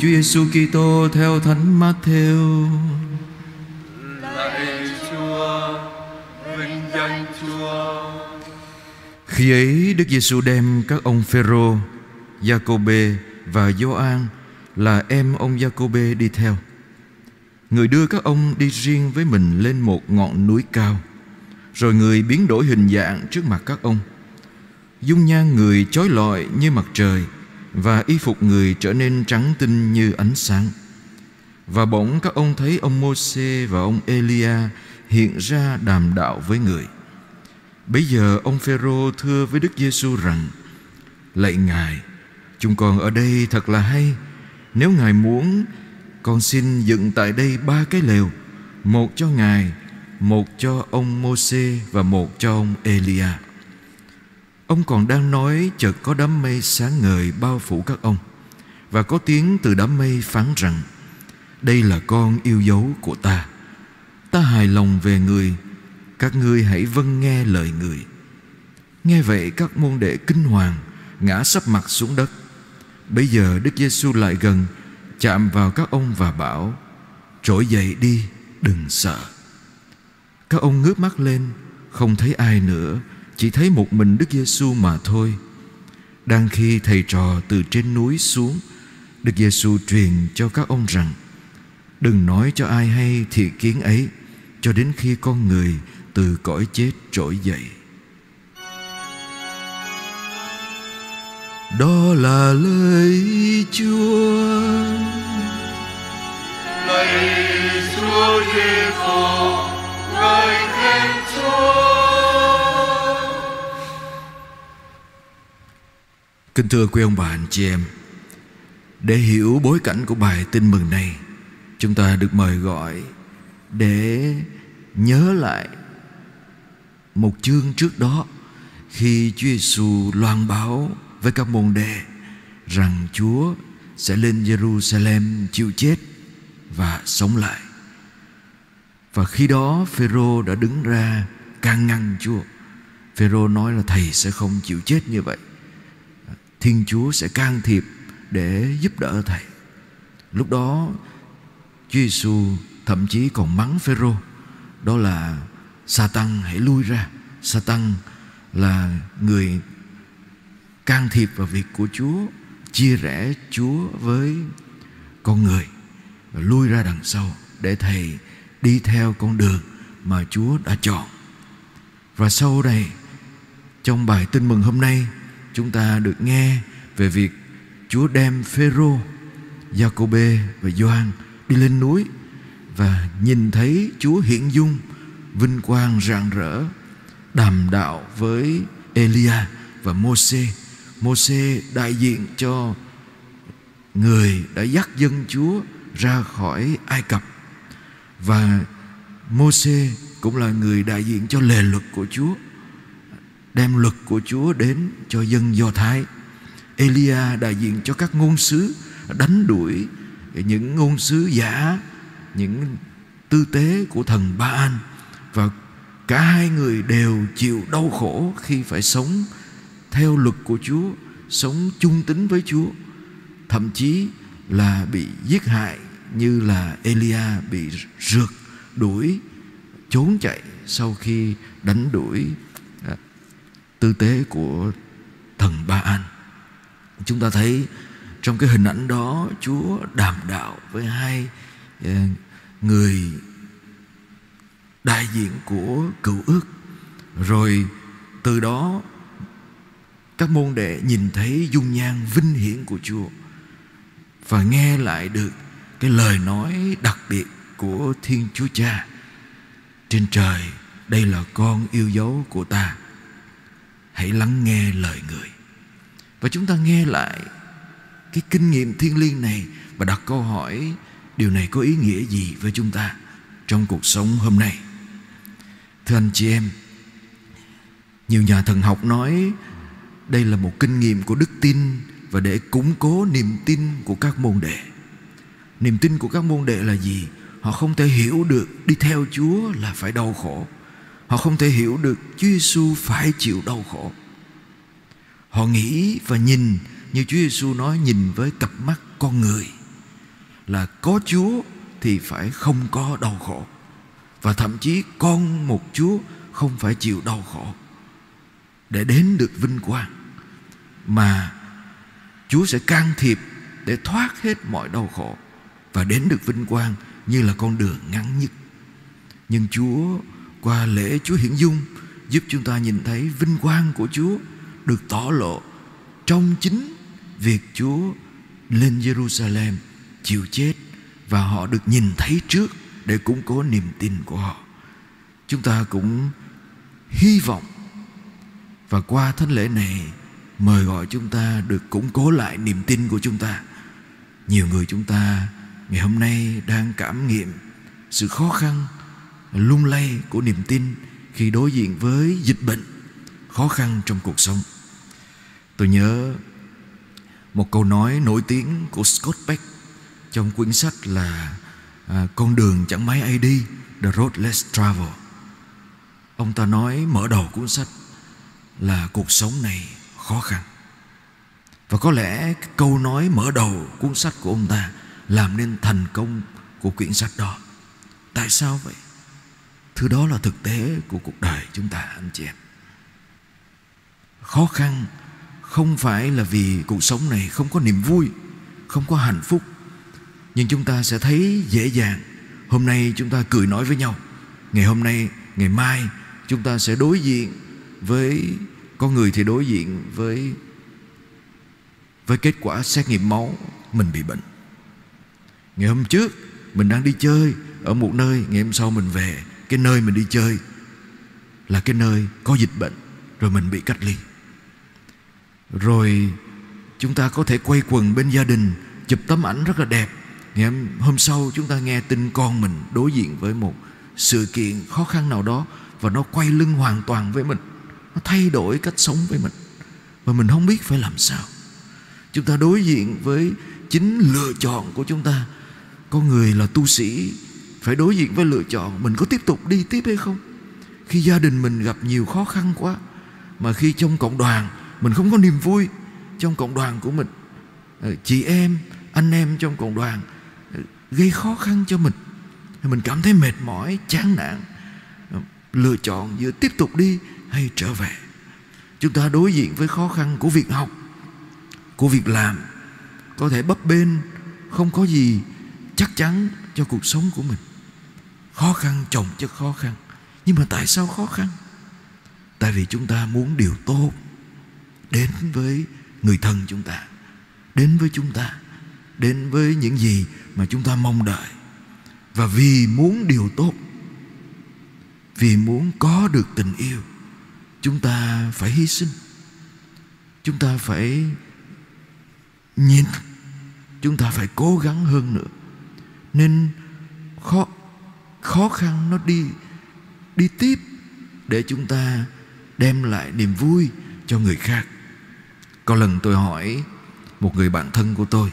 Chúa Giêsu Kitô theo Thánh Matthew. Lạy Chúa, vinh danh Chúa. Khi ấy Đức Giêsu đem các ông Phêrô, Giacôbê và Gioan là em ông Giacôbê đi theo. Người đưa các ông đi riêng với mình lên một ngọn núi cao, rồi người biến đổi hình dạng trước mặt các ông. Dung nhan người chói lọi như mặt trời và y phục người trở nên trắng tinh như ánh sáng. Và bỗng các ông thấy ông Môsê và ông Elia hiện ra đàm đạo với người. Bây giờ ông Phêrô thưa với Đức Giêsu rằng: Lạy Ngài, chúng con ở đây thật là hay. Nếu Ngài muốn, con xin dựng tại đây ba cái lều, một cho Ngài, một cho ông Môsê và một cho ông Elia. Ông còn đang nói chợt có đám mây sáng ngời bao phủ các ông, và có tiếng từ đám mây phán rằng: Đây là con yêu dấu của ta. Ta hài lòng về người. Các ngươi hãy vâng nghe lời người. Nghe vậy, các môn đệ kinh hoàng ngã sắp mặt xuống đất. Bây giờ đức giêsu lại gần, chạm vào các ông và bảo, trỗi dậy đi, đừng sợ. Các ông ngước mắt lên, không thấy ai nữa chỉ thấy một mình đức giêsu mà thôi. Đang khi thầy trò từ trên núi xuống đức giêsu truyền cho các ông rằng đừng nói cho ai hay thị kiến ấy cho đến khi con người từ cõi chết trỗi dậy. Đó là lời chúa. Lạy Chúa Giêsu, kính thưa quý ông bà anh chị em, để hiểu bối cảnh của bài tin mừng này, chúng ta được mời gọi để nhớ lại một chương trước đó khi Chúa Giêsu loan báo với các môn đệ rằng Chúa sẽ lên Jerusalem chịu chết và sống lại. Và khi đó Phêrô đã đứng ra can ngăn Chúa. Phêrô nói là thầy sẽ không chịu chết như vậy. Thiên Chúa sẽ can thiệp để giúp đỡ thầy. Lúc đó, Chúa Giêsu thậm chí còn mắng Phêrô, đó là Satan hãy lui ra Satan là người can thiệp vào việc của Chúa, chia rẽ Chúa với con người và lui ra đằng sau để thầy đi theo con đường mà Chúa đã chọn. Và sau này trong bài tin mừng hôm nay chúng ta được nghe về việc Chúa đem Phêrô, Giacôbê và Gioan đi lên núi và nhìn thấy Chúa hiện dung vinh quang rạng rỡ đàm đạo với Elia và Môsê. Môsê đại diện cho người đã dắt dân Chúa ra khỏi Ai Cập và Môsê cũng là người đại diện cho lề luật của Chúa đem luật của Chúa đến cho dân Do Thái. Elia đại diện cho các ngôn sứ đánh đuổi những ngôn sứ giả, những tư tế của thần Ba An và cả hai người đều chịu đau khổ khi phải sống theo luật của Chúa, sống chung tín với Chúa, thậm chí là bị giết hại như là Elia bị rượt đuổi trốn chạy sau khi đánh đuổi tư tế của thần Ba An. Chúng ta thấy trong cái hình ảnh đó, Chúa đàm đạo với hai ờ, người đại diện của cựu ước. Rồi từ đó, các môn đệ nhìn thấy dung nhan vinh hiển của Chúa và nghe lại được cái lời nói đặc biệt của Thiên Chúa Cha. Trên trời, đây là con yêu dấu của ta hãy lắng nghe lời người. Và chúng ta nghe lại cái kinh nghiệm thiêng liêng này và đặt câu hỏi, điều này có ý nghĩa gì với chúng ta trong cuộc sống hôm nay? Thưa anh chị em, nhiều nhà thần học nói đây là một kinh nghiệm của đức tin và để củng cố niềm tin của các môn đệ. Niềm tin của các môn đệ là gì? Họ không thể hiểu được, đi theo chúa là phải đau khổ họ không thể hiểu được chúa giêsu phải chịu đau khổ họ nghĩ và nhìn như chúa giêsu nói nhìn với cặp mắt con người là có Chúa thì phải không có đau khổ. Và thậm chí con một Chúa không phải chịu đau khổ để đến được vinh quang mà Chúa sẽ can thiệp để thoát hết mọi đau khổ và đến được vinh quang như là con đường ngắn nhất. Nhưng Chúa qua lễ Chúa hiển dung giúp chúng ta nhìn thấy vinh quang của Chúa được tỏ lộ trong chính việc Chúa lên Jerusalem chịu chết và họ được nhìn thấy trước để củng cố niềm tin của họ. Chúng ta cũng hy vọng và qua thánh lễ này mời gọi chúng ta được củng cố lại niềm tin của chúng ta. Nhiều người chúng ta ngày hôm nay đang cảm nghiệm sự khó khăn, lung lay của niềm tin khi đối diện với dịch bệnh, khó khăn trong cuộc sống. Tôi nhớ một câu nói nổi tiếng của Scott Peck trong quyển sách là à, Con đường chẳng mấy ai đi, The Road Less Travel. Ông ta nói mở đầu cuốn sách là cuộc sống này khó khăn. Và có lẽ câu nói mở đầu cuốn sách của ông ta làm nên thành công của quyển sách đó. Tại sao vậy? Thứ đó là thực tế của cuộc đời chúng ta anh chị em. Khó khăn không phải là vì cuộc sống này không có niềm vui, không có hạnh phúc. Nhưng chúng ta sẽ thấy dễ dàng Hôm nay chúng ta cười nói với nhau Ngày hôm nay, ngày mai Chúng ta sẽ đối diện với Có người thì đối diện với Với kết quả xét nghiệm máu Mình bị bệnh Ngày hôm trước Mình đang đi chơi Ở một nơi Ngày hôm sau mình về cái nơi mình đi chơi Là cái nơi có dịch bệnh, Rồi mình bị cách ly. Rồi chúng ta có thể quay quần bên gia đình, Chụp tấm ảnh rất là đẹp. Ngày hôm sau chúng ta nghe tin con mình đối diện với một sự kiện khó khăn nào đó Và nó quay lưng hoàn toàn với mình. Nó thay đổi cách sống với mình. Và mình không biết phải làm sao. Chúng ta đối diện với chính lựa chọn của chúng ta. Có người là tu sĩ phải đối diện với lựa chọn Mình có tiếp tục đi tiếp hay không? Khi gia đình mình gặp nhiều khó khăn quá Mà khi trong cộng đoàn Mình không có niềm vui Trong cộng đoàn của mình ờ, Chị em, anh em trong cộng đoàn ờ, gây khó khăn cho mình. Mình cảm thấy mệt mỏi chán nản. Ờ, lựa chọn giữa tiếp tục đi hay trở về. Chúng ta đối diện với khó khăn của việc học của việc làm. Có thể bấp bênh không có gì chắc chắn cho cuộc sống của mình khó khăn, chồng chất khó khăn. Nhưng mà tại sao khó khăn? Tại vì chúng ta muốn điều tốt đến với người thân chúng ta, đến với chúng ta, đến với những gì mà chúng ta mong đợi. Và vì muốn điều tốt, vì muốn có được tình yêu, chúng ta phải hy sinh. Chúng ta phải nhìn, chúng ta phải cố gắng hơn nữa. Nên khó khó khăn nó đi đi tiếp để chúng ta đem lại niềm vui cho người khác. Có lần tôi hỏi một người bạn thân của tôi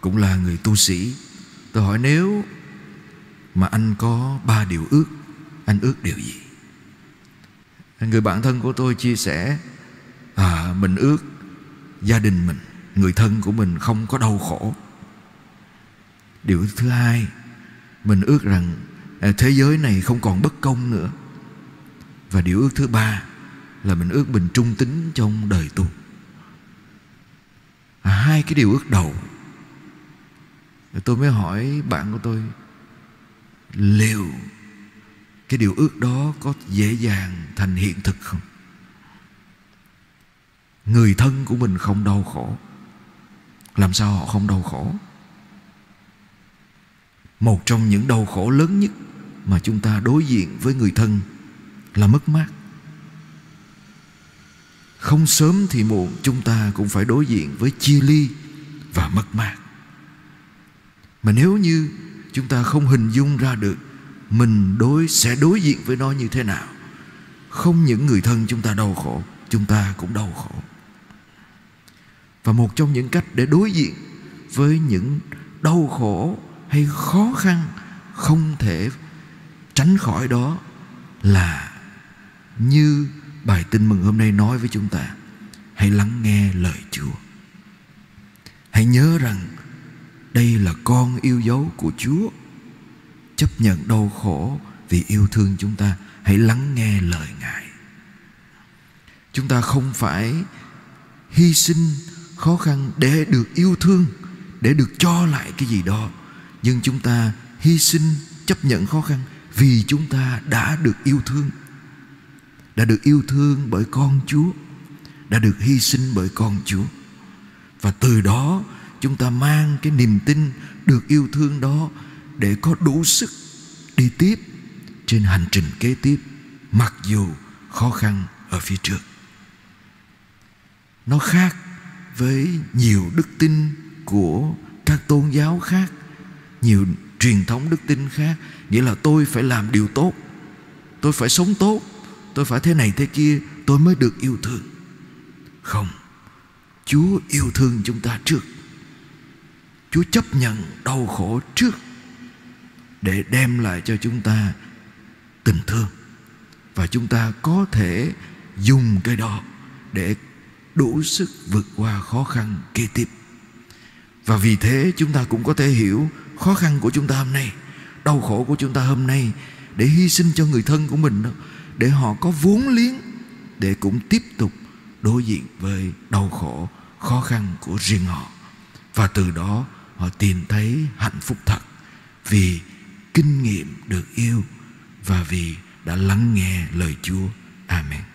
cũng là người tu sĩ tôi hỏi nếu mà anh có ba điều ước anh ước điều gì? Người bạn thân của tôi chia sẻ à, mình ước gia đình mình người thân của mình không có đau khổ. Điều thứ hai mình ước rằng thế giới này không còn bất công nữa. Và điều ước thứ ba là mình ước mình trung tính trong đời tu. À, hai cái điều ước đầu. Tôi mới hỏi bạn của tôi liệu cái điều ước đó có dễ dàng thành hiện thực không? Người thân của mình không đau khổ. Làm sao họ không đau khổ? Một trong những đau khổ lớn nhất mà chúng ta đối diện với người thân là mất mát. Không sớm thì muộn chúng ta cũng phải đối diện với chia ly và mất mát. Mà nếu như chúng ta không hình dung ra được mình đối, sẽ đối diện với nó như thế nào, không những người thân chúng ta đau khổ, chúng ta cũng đau khổ. Và một trong những cách để đối diện với những đau khổ hay khó khăn không thể tránh khỏi đó là như bài tin mừng hôm nay nói với chúng ta. Hãy lắng nghe lời chúa. Hãy nhớ rằng đây là con yêu dấu của chúa. Chấp nhận đau khổ vì yêu thương chúng ta, hãy lắng nghe lời ngài. Chúng ta không phải hy sinh khó khăn để được yêu thương, để được cho lại cái gì đó nhưng chúng ta hy sinh, chấp nhận khó khăn vì chúng ta đã được yêu thương. Đã được yêu thương bởi con chúa. Đã được hy sinh bởi con chúa. Và từ đó, chúng ta mang cái niềm tin được yêu thương đó để có đủ sức đi tiếp trên hành trình kế tiếp, mặc dù khó khăn ở phía trước. Nó khác với nhiều đức tin của các tôn giáo khác nhiều truyền thống đức tin khác. Nghĩa là tôi phải làm điều tốt. Tôi phải sống tốt. Tôi phải thế này thế kia. Tôi mới được yêu thương. Không. Chúa yêu thương chúng ta trước. Chúa chấp nhận đau khổ trước để đem lại cho chúng ta tình thương. Và chúng ta có thể dùng cái đó để đủ sức vượt qua khó khăn kế tiếp. Và vì thế chúng ta cũng có thể hiểu khó khăn của chúng ta hôm nay, đau khổ của chúng ta hôm nay để hy sinh cho người thân của mình đó, để họ có vốn liếng để cũng tiếp tục đối diện với đau khổ, khó khăn của riêng họ và từ đó họ tìm thấy hạnh phúc thật vì kinh nghiệm được yêu và vì đã lắng nghe lời Chúa. Amen.